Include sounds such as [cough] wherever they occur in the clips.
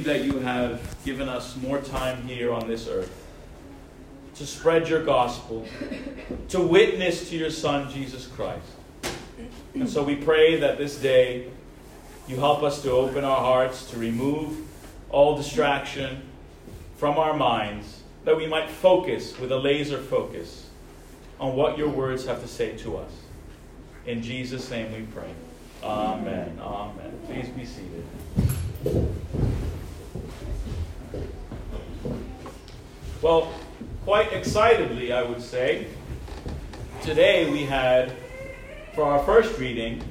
that you have given us more time here on this earth to spread your gospel, to witness to your Son, Jesus Christ. And so we pray that this day you help us to open our hearts, to remove all distraction from our minds, that we might focus with a laser focus on what your words have to say to us. In Jesus' name we pray. Amen. Amen. Please be seated. Well, quite excitedly, I would say, today we had, for our first reading,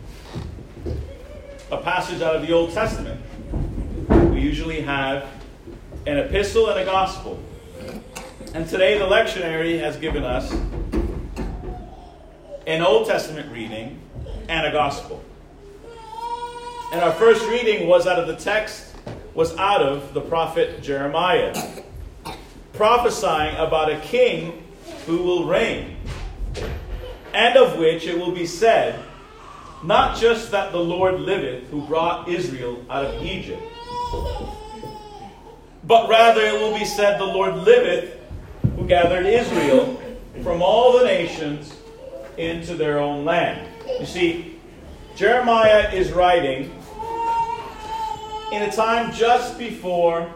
a passage out of the Old Testament. We usually have an epistle and a gospel. And today the lectionary has given us an Old Testament reading and a gospel. And our first reading was out of the text, was out of the prophet Jeremiah, prophesying about a king who will reign, and of which it will be said, not just that the Lord liveth, who brought Israel out of Egypt, but rather it will be said, the Lord liveth, who gathered Israel from all the nations into their own land. You see, Jeremiah is writing in a time just before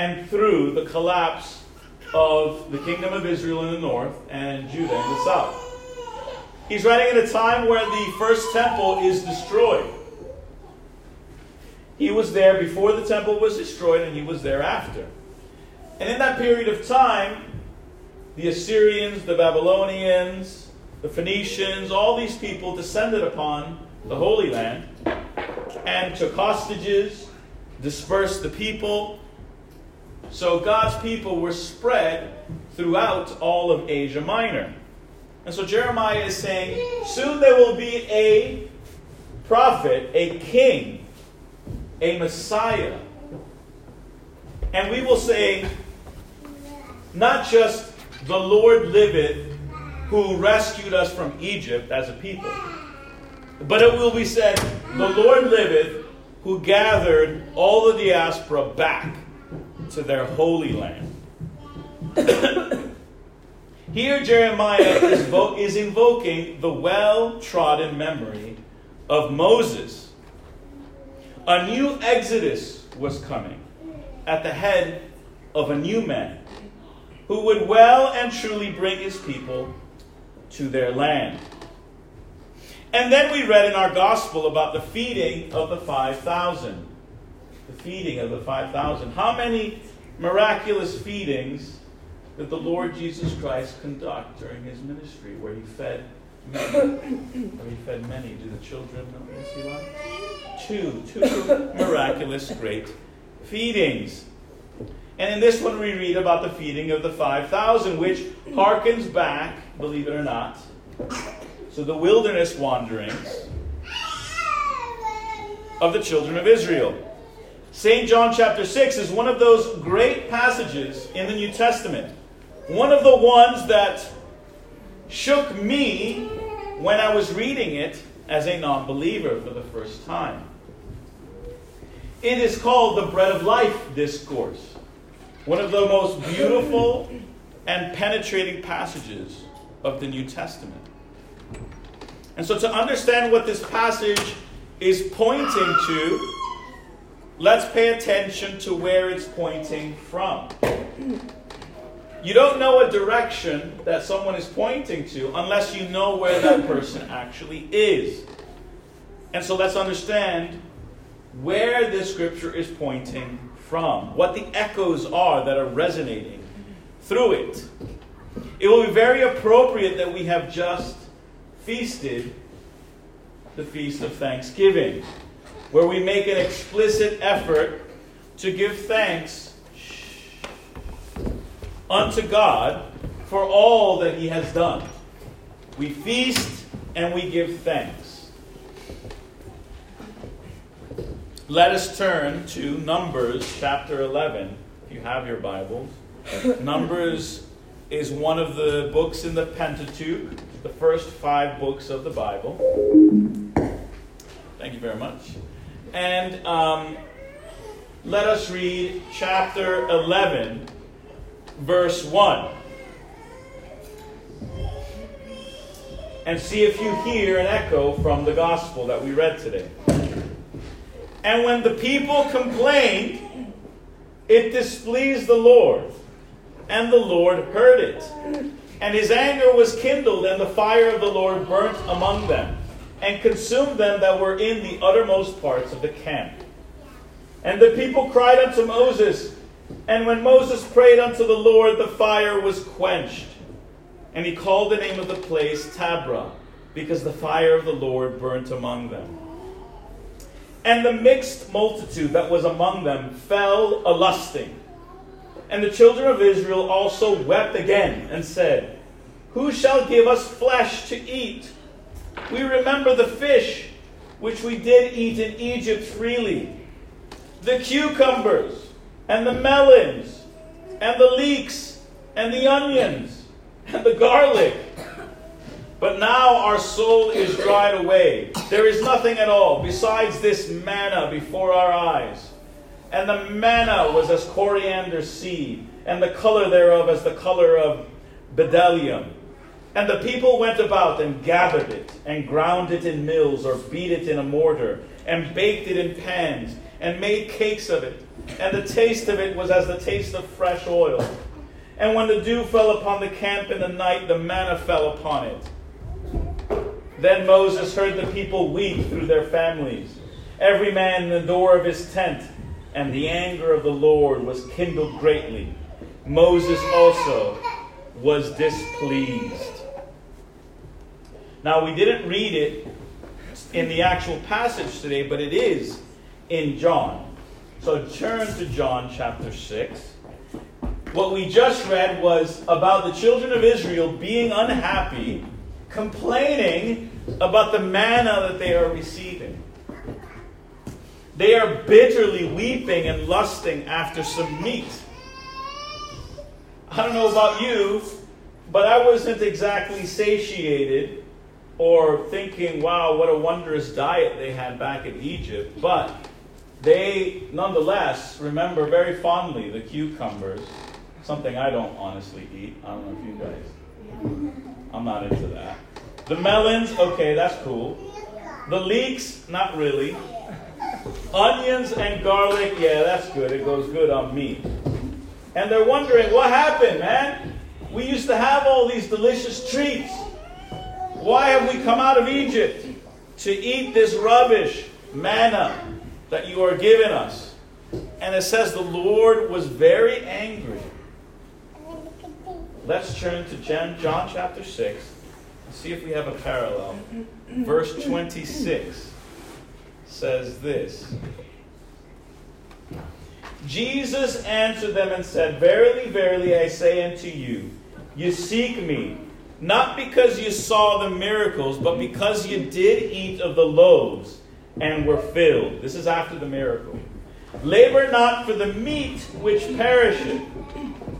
and through the collapse of the kingdom of Israel in the north and Judah in the south. He's writing at a time where the first temple is destroyed. He was there before the temple was destroyed, and he was there after. And in that period of time, the Assyrians, the Babylonians, the Phoenicians, all these people descended upon the Holy Land and took hostages, dispersed the people. So God's people were spread throughout all of Asia Minor. And so Jeremiah is saying, soon there will be a prophet, a king, a Messiah. And we will say, not just the Lord liveth who rescued us from Egypt as a people. But it will be said, The Lord liveth, who gathered all the diaspora back to their holy land. [coughs] Here, Jeremiah is, vo- is invoking the well trodden memory of Moses. A new exodus was coming at the head of a new man who would well and truly bring his people to their land. And then we read in our gospel about the feeding of the 5,000. The feeding of the 5,000. How many miraculous feedings did the Lord Jesus Christ conduct during his ministry where he fed many? where he fed many. Do the children know this, Eli? Two. Two miraculous great feedings. And in this one, we read about the feeding of the 5,000, which harkens back, believe it or not, to the wilderness wanderings of the children of Israel. St. John chapter 6 is one of those great passages in the New Testament. One of the ones that shook me when I was reading it as a non believer for the first time. It is called the Bread of Life Discourse one of the most beautiful and penetrating passages of the New Testament. And so, to understand what this passage is pointing to, let's pay attention to where it's pointing from. You don't know a direction that someone is pointing to unless you know where that [laughs] person actually is. And so let's understand where this scripture is pointing from, what the echoes are that are resonating through it. It will be very appropriate that we have just feasted the Feast of Thanksgiving, where we make an explicit effort to give thanks unto God for all that He has done. We feast and we give thanks. Let us turn to Numbers chapter 11, if you have your Bibles. [laughs] Numbers is one of the books in the Pentateuch, the first five books of the Bible. Thank you very much. And um, let us read chapter 11, verse 1. And see if you hear an echo from the gospel that we read today. And when the people complained, it displeased the Lord, and the Lord heard it. And his anger was kindled, and the fire of the Lord burnt among them, and consumed them that were in the uttermost parts of the camp. And the people cried unto Moses, and when Moses prayed unto the Lord, the fire was quenched. And he called the name of the place Taberah, because the fire of the Lord burnt among them. And the mixed multitude that was among them fell a lusting. And the children of Israel also wept again and said, Who shall give us flesh to eat? We remember the fish which we did eat in Egypt freely, the cucumbers and the melons and the leeks and the onions and the garlic but now our soul is dried away. There is nothing at all besides this manna before our eyes. And the manna was as coriander seed, and the color thereof as the color of bdellium. And the people went about and gathered it, and ground it in mills, or beat it in a mortar, and baked it in pans, and made cakes of it. And the taste of it was as the taste of fresh oil. And when the dew fell upon the camp in the night, the manna fell upon it. Then Moses heard the people weep through their families, every man in the door of his tent, and the anger of the Lord was kindled greatly. Moses also was displeased. Now, we didn't read it in the actual passage today, but it is in John. So turn to John chapter 6. What we just read was about the children of Israel being unhappy, complaining about the manna that they are receiving. They are bitterly weeping and lusting after some meat. I don't know about you, but I wasn't exactly satiated or thinking, wow, what a wondrous diet they had back in Egypt. But they nonetheless remember very fondly the cucumbers, something I don't honestly eat. I don't know if you guys. I'm not into that. The melons, okay, that's cool. The leeks, not really. Onions and garlic, yeah, that's good. It goes good on meat. And they're wondering, what happened, man? We used to have all these delicious treats. Why have we come out of Egypt to eat this rubbish, manna, that you are giving us? And it says the Lord was very angry. Let's turn to John, chapter 6 and see if we have a parallel. Verse 26 says this Jesus answered them and said, Verily, verily, I say unto you, you seek me, not because you saw the miracles, but because you did eat of the loaves and were filled. This is after the miracle. Labor not for the meat which perisheth,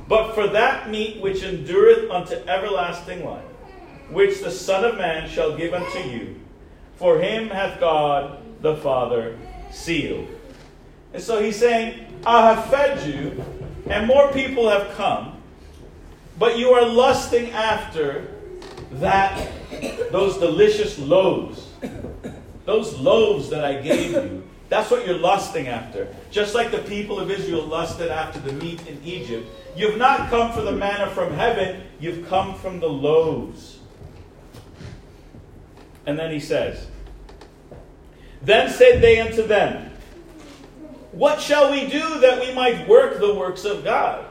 but for that meat which endureth unto everlasting life which the Son of Man shall give unto you. For him hath God the Father sealed. And so he's saying, I have fed you, and more people have come, but you are lusting after that, those delicious loaves. Those loaves that I gave you. That's what you're lusting after. Just like the people of Israel lusted after the meat in Egypt. You've not come for the manna from heaven, you've come from the loaves. And then he says, Then said they unto them, What shall we do that we might work the works of God?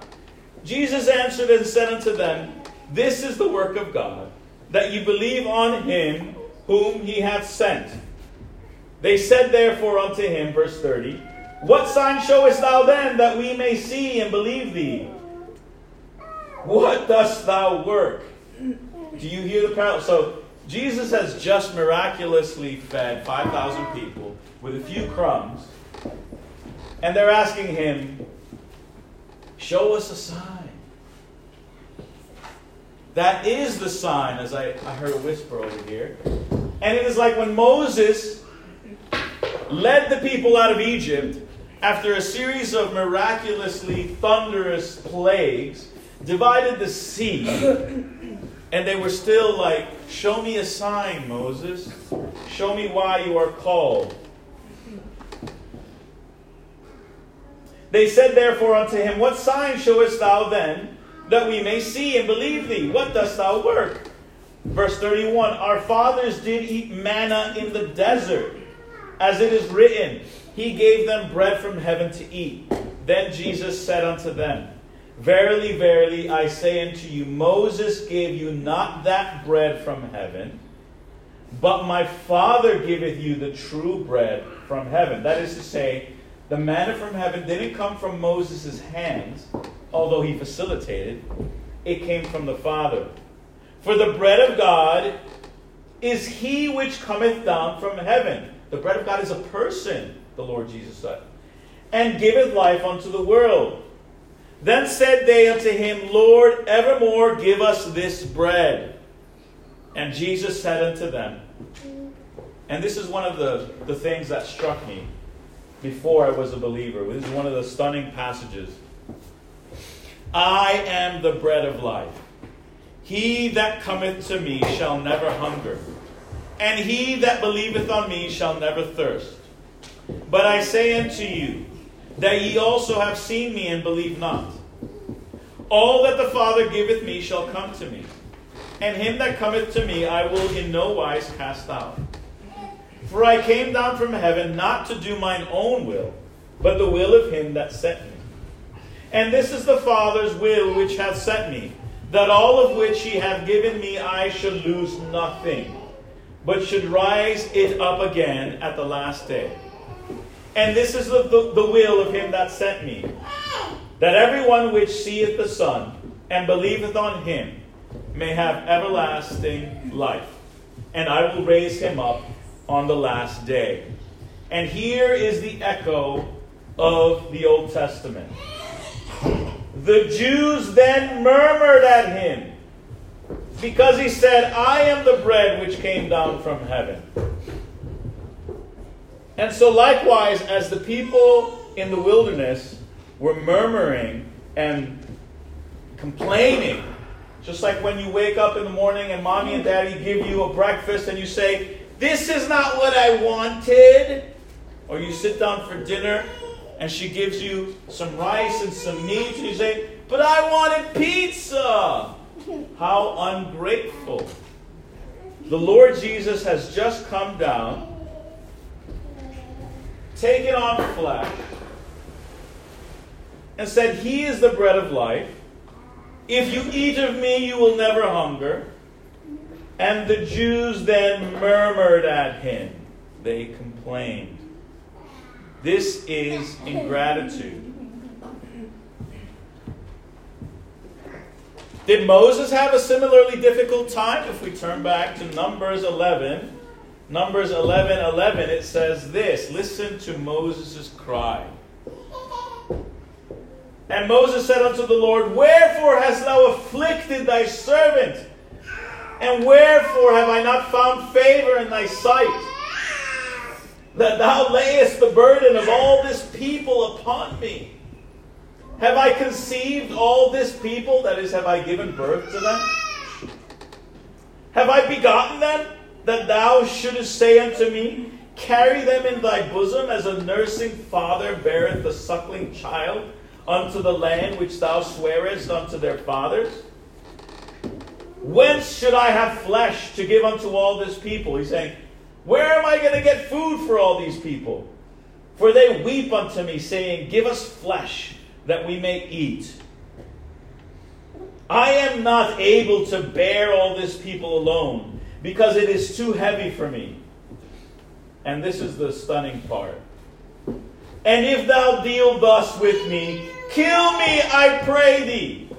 Jesus answered and said unto them, This is the work of God, that you believe on him whom he hath sent. They said therefore unto him, verse 30, What sign showest thou then that we may see and believe thee? What dost thou work? Do you hear the parallel? So Jesus has just miraculously fed 5,000 people with a few crumbs, and they're asking him, Show us a sign. That is the sign, as I, I heard a whisper over here. And it is like when Moses led the people out of Egypt, after a series of miraculously thunderous plagues, divided the sea. And they were still like, Show me a sign, Moses. Show me why you are called. They said therefore unto him, What sign showest thou then, that we may see and believe thee? What dost thou work? Verse 31 Our fathers did eat manna in the desert, as it is written, He gave them bread from heaven to eat. Then Jesus said unto them, Verily, verily, I say unto you, Moses gave you not that bread from heaven, but my Father giveth you the true bread from heaven. That is to say, the manna from heaven didn't come from Moses' hands, although he facilitated. It came from the Father. For the bread of God is he which cometh down from heaven. The bread of God is a person, the Lord Jesus said, and giveth life unto the world. Then said they unto him, Lord, evermore give us this bread. And Jesus said unto them, and this is one of the, the things that struck me before I was a believer. This is one of the stunning passages. I am the bread of life. He that cometh to me shall never hunger, and he that believeth on me shall never thirst. But I say unto you, that ye also have seen me and believe not. All that the Father giveth me shall come to me, and him that cometh to me I will in no wise cast out. For I came down from heaven not to do mine own will, but the will of him that sent me. And this is the Father's will which hath sent me, that all of which he hath given me I should lose nothing, but should rise it up again at the last day. And this is the, the, the will of him that sent me, that everyone which seeth the Son and believeth on him may have everlasting life. And I will raise him up on the last day. And here is the echo of the Old Testament. The Jews then murmured at him because he said, I am the bread which came down from heaven. And so, likewise, as the people in the wilderness were murmuring and complaining, just like when you wake up in the morning and mommy and daddy give you a breakfast and you say, this is not what I wanted. Or you sit down for dinner and she gives you some rice and some meat and you say, But I wanted pizza. How ungrateful. The Lord Jesus has just come down, taken on flesh, and said, He is the bread of life. If you eat of me, you will never hunger. And the Jews then murmured at him. They complained. This is ingratitude. Did Moses have a similarly difficult time? If we turn back to Numbers 11, Numbers 11 11, it says this Listen to Moses' cry. And Moses said unto the Lord, Wherefore hast thou afflicted thy servant? And wherefore have I not found favor in thy sight? That thou layest the burden of all this people upon me. Have I conceived all this people? That is, have I given birth to them? Have I begotten them? That thou shouldest say unto me, Carry them in thy bosom as a nursing father beareth the suckling child unto the land which thou swearest unto their fathers? Whence should I have flesh to give unto all this people? He's saying, Where am I going to get food for all these people? For they weep unto me, saying, Give us flesh that we may eat. I am not able to bear all this people alone, because it is too heavy for me. And this is the stunning part. And if thou deal thus with me, kill me, I pray thee,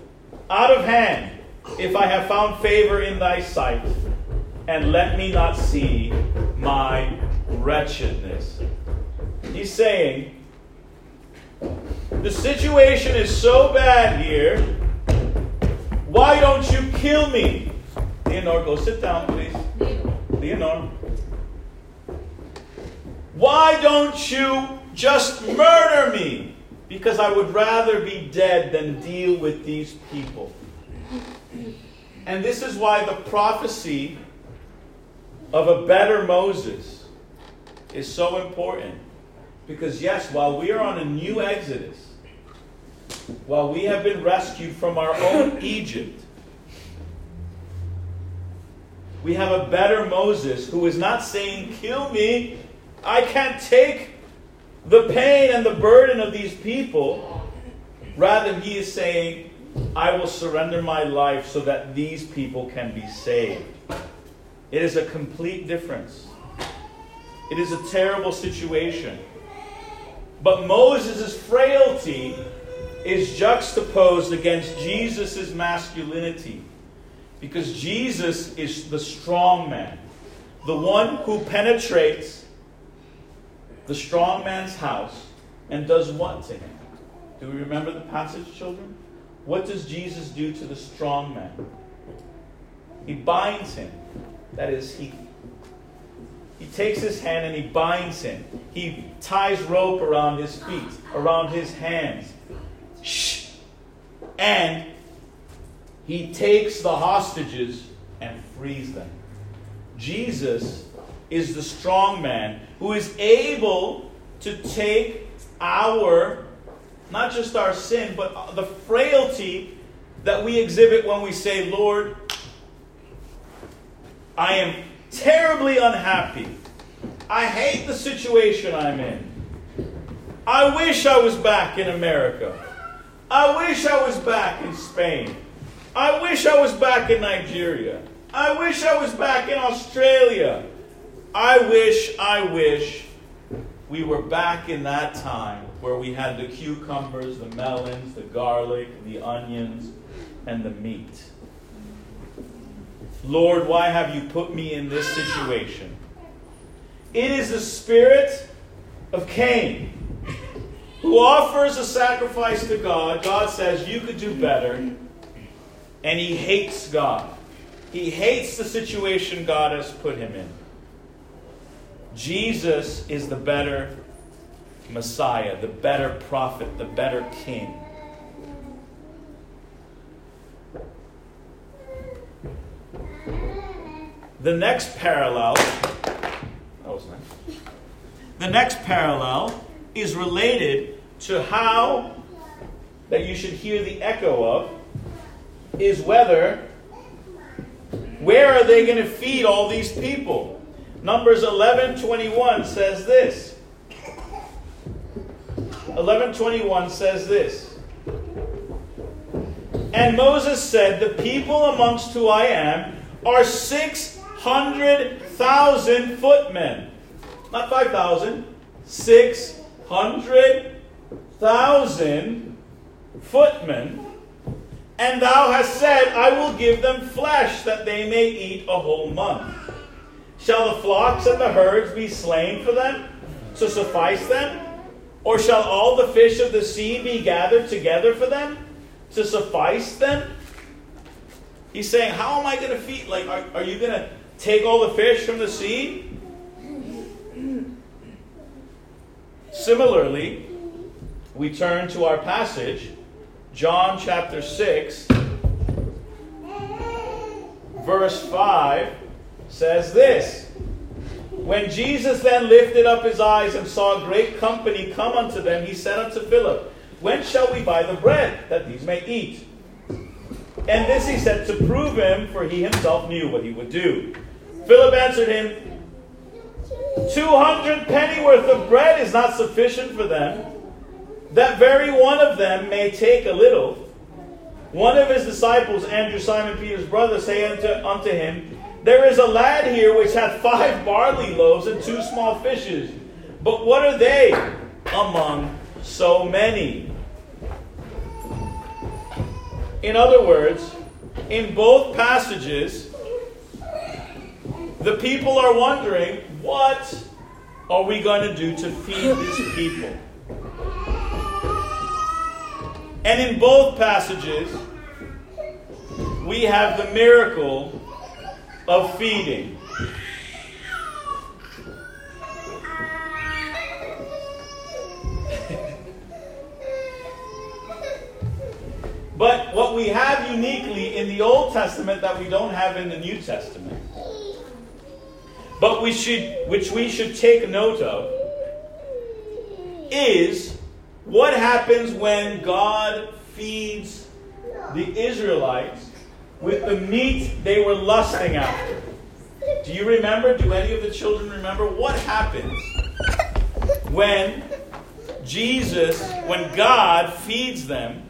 out of hand if I have found favor in thy sight, and let me not see my wretchedness. He's saying, the situation is so bad here. Why don't you kill me? Leonor, go sit down, please. Leonor. Why don't you just murder me, because I would rather be dead than deal with these people. And this is why the prophecy of a better Moses is so important. Because, yes, while we are on a new Exodus, while we have been rescued from our own [coughs] Egypt, we have a better Moses who is not saying, Kill me. I can't take the pain and the burden of these people. Rather, he is saying, I will surrender my life so that these people can be saved. It is a complete difference. It is a terrible situation. But Moses' frailty is juxtaposed against Jesus' masculinity. Because Jesus is the strong man, the one who penetrates the strong man's house and does what to him? Do we remember the passage, children? What does Jesus do to the strong man? He binds him. That is, he, he takes his hand and he binds him. He ties rope around his feet, around his hands. Shh. And he takes the hostages and frees them. Jesus is the strong man who is able to take our, not just our sin, but the frailty that we exhibit when we say, Lord, I am terribly unhappy. I hate the situation I'm in. I wish I was back in America. I wish I was back in Spain. I wish I was back in Nigeria. I wish I was back in Australia. I wish, I wish we were back in that time where we had the cucumbers, the melons, the garlic, the onions, and the meat. Lord, why have you put me in this situation? It is the spirit of Cain who offers a sacrifice to God. God says, You could do better and he hates God. He hates the situation God has put him in. Jesus is the better Messiah, the better prophet, the better king. The next parallel, that was nice. The next parallel is related to how that you should hear the echo of is whether where are they going to feed all these people? Numbers 11:21 says this. 11:21 says this. And Moses said, "The people amongst who I am are 600,000 footmen. Not 5,000, 600,000 footmen." And thou hast said, I will give them flesh, that they may eat a whole month. Shall the flocks and the herds be slain for them, to suffice them? Or shall all the fish of the sea be gathered together for them, to suffice them? He's saying, How am I going to feed? Like, are, are you going to take all the fish from the sea? Similarly, we turn to our passage John chapter 6, verse 5 says this When Jesus then lifted up his eyes and saw a great company come unto them, he said unto Philip, When shall we buy the bread that these may eat? And this he said to prove him, for he himself knew what he would do. Philip answered him, Two hundred pennyworth of bread is not sufficient for them that very one of them may take a little. One of his disciples, Andrew Simon Peter's brother, say unto, unto him, There is a lad here which hath five barley loaves and two small fishes. But what are they among so many? In other words, in both passages, the people are wondering, what are we going to do to feed these people? And in both passages, we have the miracle of feeding. but what we have uniquely in the Old Testament that we don't have in the New Testament, but we should, which we should take note of, is what happens when God feeds the Israelites with the meat they were lusting after. Do you remember? Do any of the children remember what happens when Jesus, when God feeds them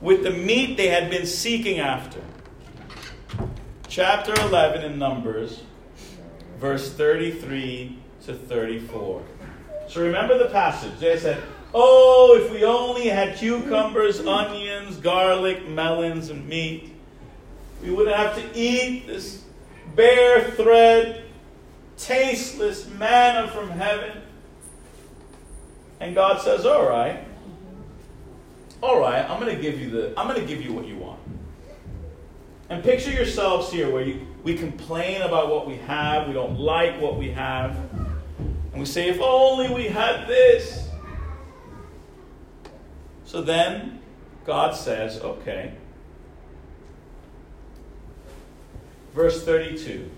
with the meat they had been seeking after? Chapter 11 in Numbers, verse 33 to 34. So remember the passage. They said, Oh, if we only had cucumbers, onions, garlic, melons, and meat, we wouldn't have to eat this bare thread, tasteless manna from heaven. And God says, All right, all right, I'm going to give you the, I'm going to give you what you want. And picture yourselves here where you, we complain about what we have, we don't like what we have, and we say, if only we had this. So then God says, okay. Verse 32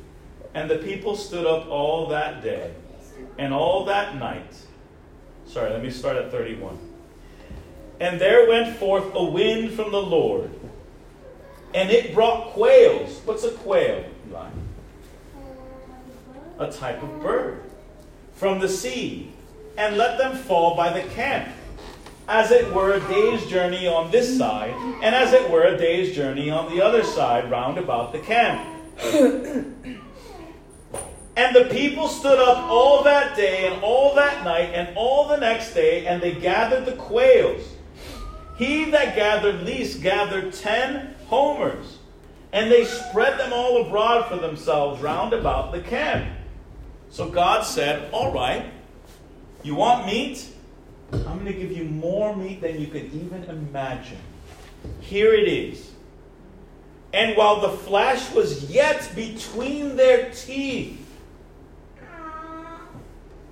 And the people stood up all that day and all that night. Sorry, let me start at 31. And there went forth a wind from the Lord, and it brought quails. What's a quail? A type of bird. From the sea, and let them fall by the camp, as it were a day's journey on this side, and as it were a day's journey on the other side, round about the camp. [coughs] And the people stood up all that day and all that night and all the next day, and they gathered the quails. He that gathered least gathered ten homers, and they spread them all abroad for themselves round about the camp. So God said, All right, you want meat? I'm going to give you more meat than you could even imagine. Here it is. And while the flesh was yet between their teeth,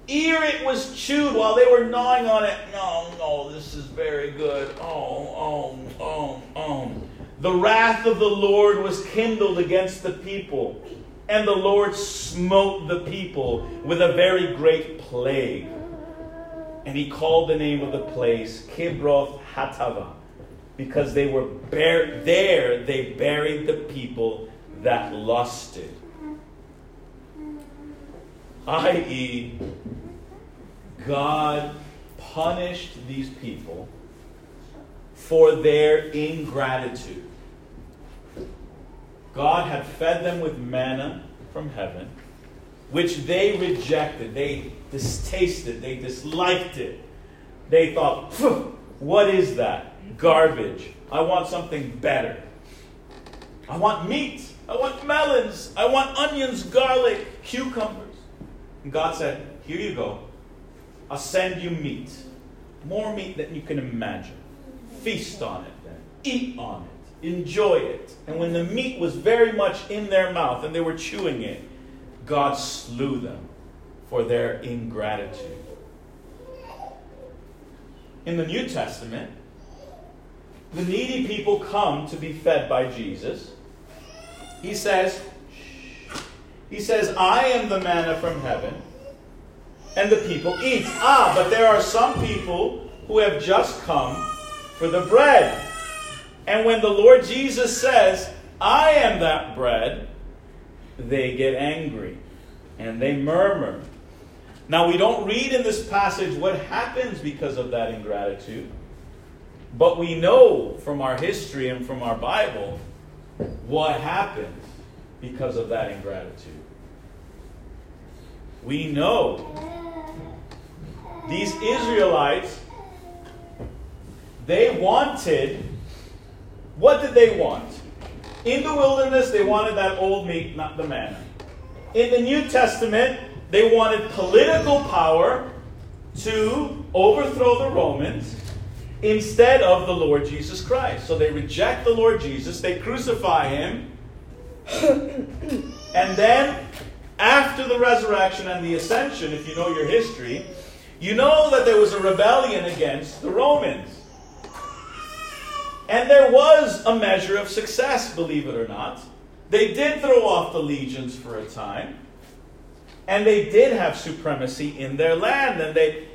ere it was chewed while they were gnawing on it. No, no, this is very good. Oh, oh, oh, oh. The wrath of the Lord was kindled against the people, and the Lord smote the people with a very great plague. And he called the name of the place Kibroth Hattaavah because they were bur- there they buried the people that lusted. I.e god punished these people for their ingratitude. God had fed them with manna from heaven which they rejected. They distasted. They disliked it. They thought what is that garbage. I want something better. I want meat. I want melons. I want onions, garlic, cucumbers. And God said, Here you go. I'll send you meat. More meat than you can imagine. Feast on it. Eat on it. Enjoy it. And when the meat was very much in their mouth and they were chewing it, God slew them for their ingratitude. In the New Testament, the needy people come to be fed by Jesus. He says, he says, I am the manna from heaven, and the people eat. Ah, but there are some people who have just come for the bread. And when the Lord Jesus says, I am that bread, they get angry and they murmur. Now, we don't read in this passage what happens because of that ingratitude. But we know from our history and from our Bible what happened because of that ingratitude. We know these Israelites, they wanted, what did they want? In the wilderness, they wanted that old meat, not the manna. In the New Testament, they wanted political power to overthrow the Romans instead of the Lord Jesus Christ. So they reject the Lord Jesus, they crucify him, [coughs] and then after the resurrection and the ascension, if you know your history, you know that there was a rebellion against the Romans. And there was a measure of success, believe it or not. They did throw off the legions for a time, and they did have supremacy in their land. And they,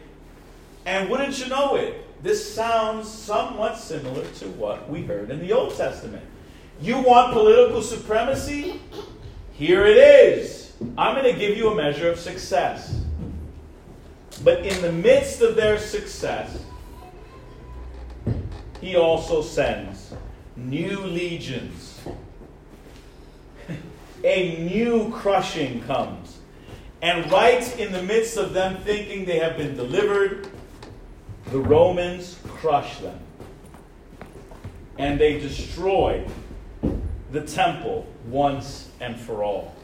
and wouldn't you know it, this sounds somewhat similar to what we heard in the Old Testament. You want political supremacy? Here it is. I'm going to give you a measure of success. But in the midst of their success, he also sends new legions. [laughs] a new crushing comes. And right in the midst of them thinking they have been delivered, the Romans crush them. And they destroy the temple once and for all.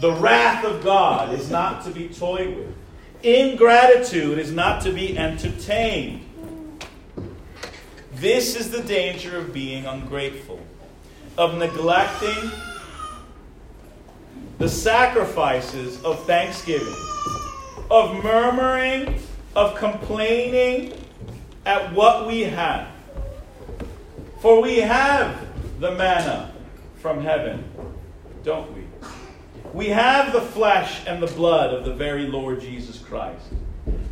The wrath of God is not to be toyed with. Ingratitude is not to be entertained. This is the danger of being ungrateful, of neglecting the sacrifices of thanksgiving, of murmuring, of complaining at what we have. For we have the manna from heaven, don't we? We have the flesh and the blood of the very Lord Jesus Christ.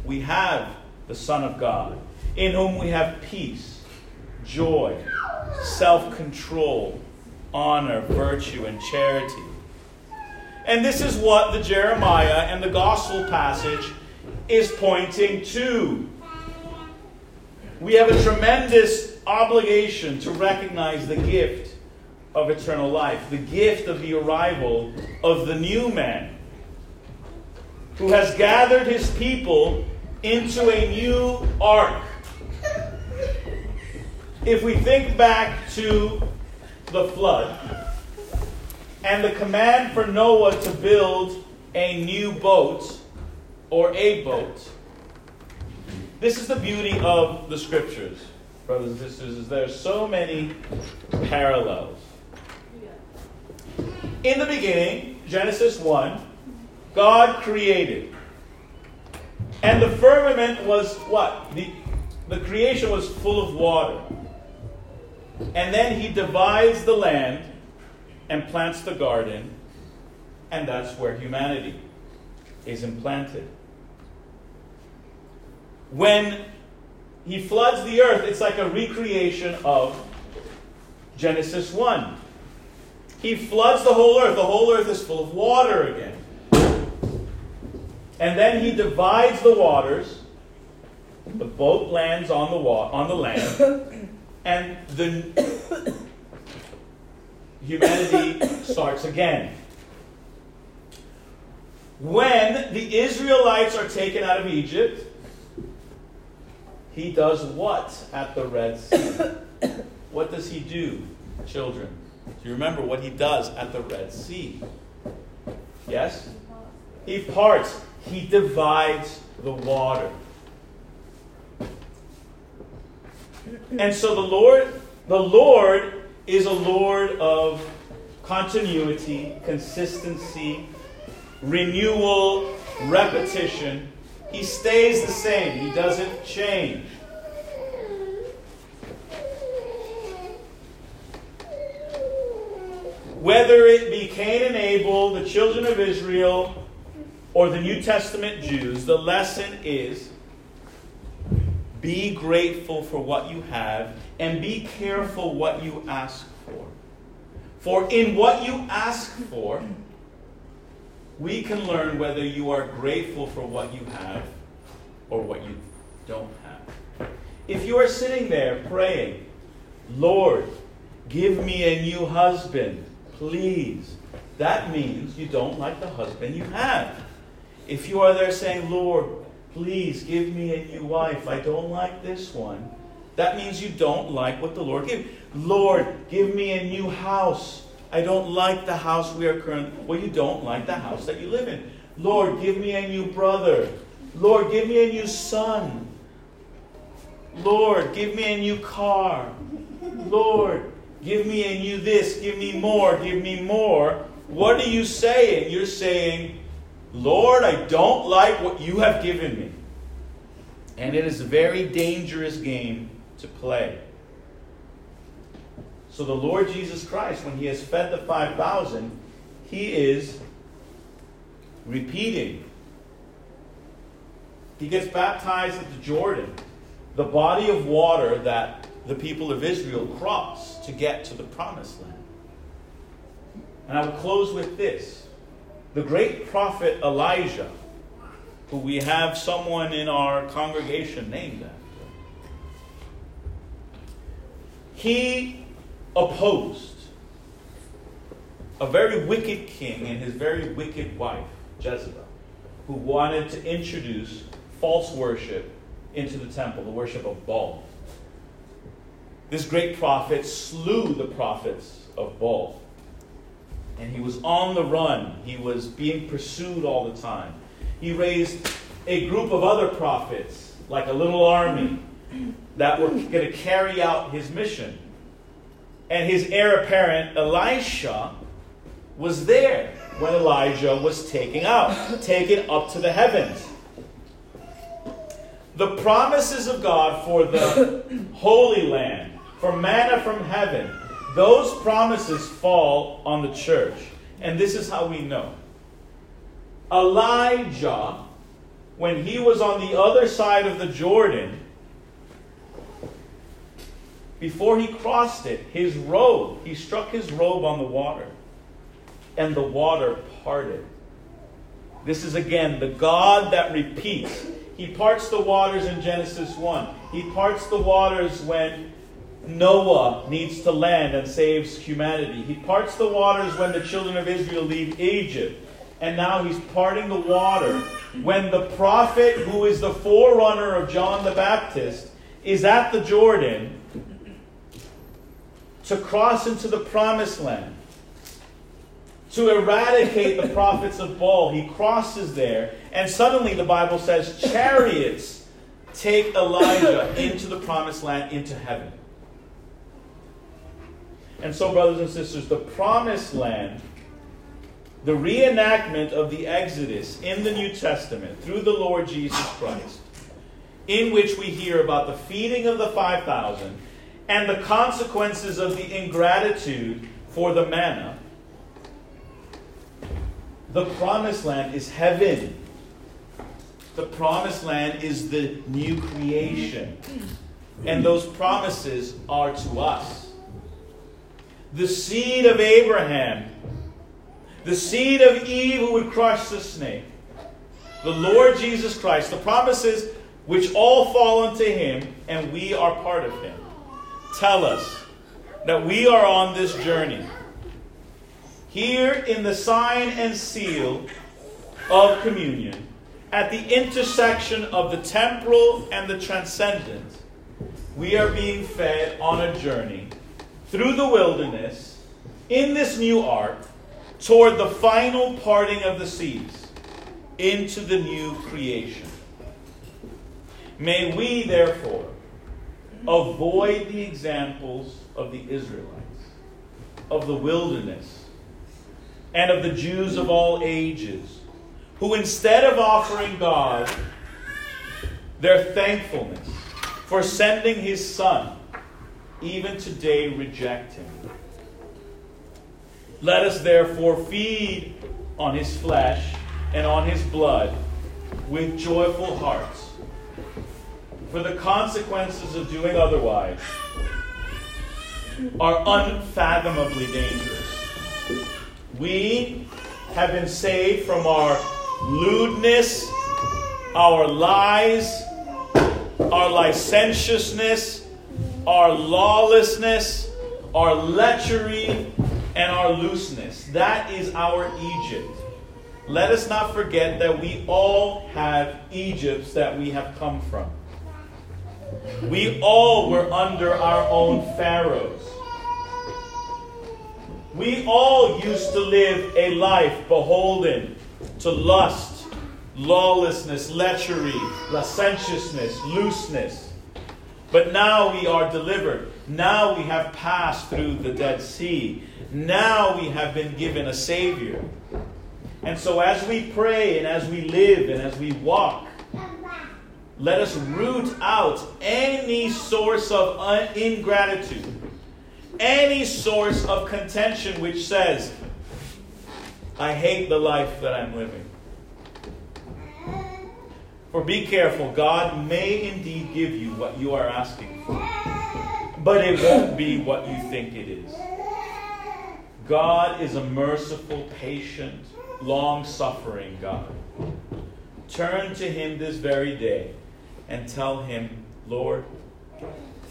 We have the Son of God, in whom we have peace, joy, self control, honor, virtue, and charity. And this is what the Jeremiah and the gospel passage is pointing to. We have a tremendous obligation to recognize the gift of eternal life, the gift of the arrival of the new man who has gathered his people into a new ark. If we think back to the flood and the command for Noah to build a new boat or a boat, this is the beauty of the scriptures, brothers and sisters, is there are so many parallels. In the beginning, Genesis 1, God created. And the firmament was what? The, the creation was full of water. And then he divides the land and plants the garden, and that's where humanity is implanted. When he floods the earth, it's like a recreation of Genesis 1. He floods the whole earth. The whole earth is full of water again. And then he divides the waters. The boat lands on the wa- on the land, [coughs] and the humanity starts again. When the Israelites are taken out of Egypt, he does what at the Red Sea? [coughs] What does he do, children? Do you remember what he does at the Red Sea? Yes? He parts, he divides the water. And so the Lord, the Lord is a Lord of continuity, consistency, renewal, repetition. He stays the same. He doesn't change. whether it be Cain and Abel, the children of Israel, or the New Testament Jews, the lesson is be grateful for what you have and be careful what you ask for. For in what you ask for, we can learn whether you are grateful for what you have or what you don't have. If you are sitting there praying, Lord, give me a new husband please. That means you don't like the husband you have. If you are there saying, Lord, please give me a new wife, I don't like this one, that means you don't like what the Lord gave. Lord, give me a new house. I don't like the house we are current. Well, you don't like the house that you live in. Lord, give me a new brother. Lord, give me a new son. Lord, give me a new car. Lord, Give me a new this, give me more, give me more. What are you saying? You're saying, Lord, I don't like what you have given me. And it is a very dangerous game to play. So the Lord Jesus Christ, when he has fed the 5,000, he is repeating. He gets baptized at the Jordan, the body of water that the people of Israel cross to get to the promised land. And I will close with this. The great prophet Elijah, who we have someone in our congregation named after, he opposed a very wicked king and his very wicked wife, Jezebel, who wanted to introduce false worship into the temple, the worship of Baal. This great prophet slew the prophets of Baal. And he was on the run. He was being pursued all the time. He raised a group of other prophets, like a little army, that were going to carry out his mission. And his heir apparent, Elisha, was there when Elijah was taken out, taken up to the heavens. The promises of God for the Holy Land, for manna from heaven, those promises fall on the church. And this is how we know. Elijah, when he was on the other side of the Jordan, before he crossed it, his robe, he struck his robe on the water, and the water parted. This is again the God that repeats. He parts the waters in Genesis 1. He parts the waters when Noah needs to land and saves humanity. He parts the waters when the children of Israel leave Egypt. And now he's parting the water when the prophet, who is the forerunner of John the Baptist, is at the Jordan to cross into the promised land, to eradicate the prophets of Baal. He crosses there, and suddenly the Bible says chariots take Elijah into the promised land, into heaven. And so, brothers and sisters, the promised land, the reenactment of the Exodus in the New Testament through the Lord Jesus Christ, in which we hear about the feeding of the 5,000 and the consequences of the ingratitude for the manna, the promised land is heaven. The promised land is the new creation. And those promises are to us. The seed of Abraham, the seed of Eve who would crush the snake, the Lord Jesus Christ, the promises which all fall unto him, and we are part of him tell us that we are on this journey. Here in the sign and seal of communion, at the intersection of the temporal and the transcendent, we are being fed on a journey through the wilderness in this new ark toward the final parting of the seas into the new creation. May we, therefore, Avoid the examples of the Israelites, of the wilderness, and of the Jews of all ages, who instead of offering God their thankfulness for sending his Son, even today reject him. Let us therefore feed on his flesh and on his blood with joyful hearts for the consequences of doing otherwise are unfathomably dangerous. We have been saved from our lewdness, our lies, our licentiousness, our lawlessness, our lechery, and our looseness. That is our Egypt. Let us not forget that we all have Egypts that we have come from. We all were under our own pharaohs. We all used to live a life beholden to lust, lawlessness, lechery, licentiousness, looseness. But now we are delivered. Now we have passed through the Dead Sea. Now we have been given a Savior. And so as we pray and as we live and as we walk, let us root out any source of ingratitude, any source of contention which says, I hate the life that I'm living. For be careful, God may indeed give you what you are asking for, but it won't be what you think it is. God is a merciful, patient, long suffering God. Turn to Him this very day and tell Him, Lord,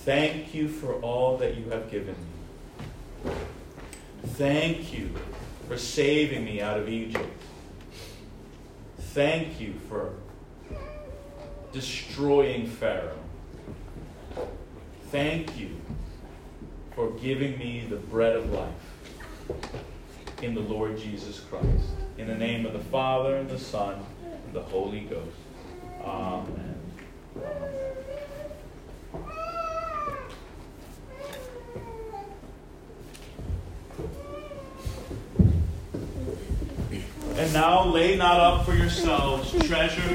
thank you for all that you have given me. Thank you for saving me out of Egypt. Thank you for destroying Pharaoh. Thank you for giving me the bread of life in the Lord Jesus Christ. In the name of the Father, and the Son, and the Holy Ghost. Amen. And now lay not up for yourselves treasure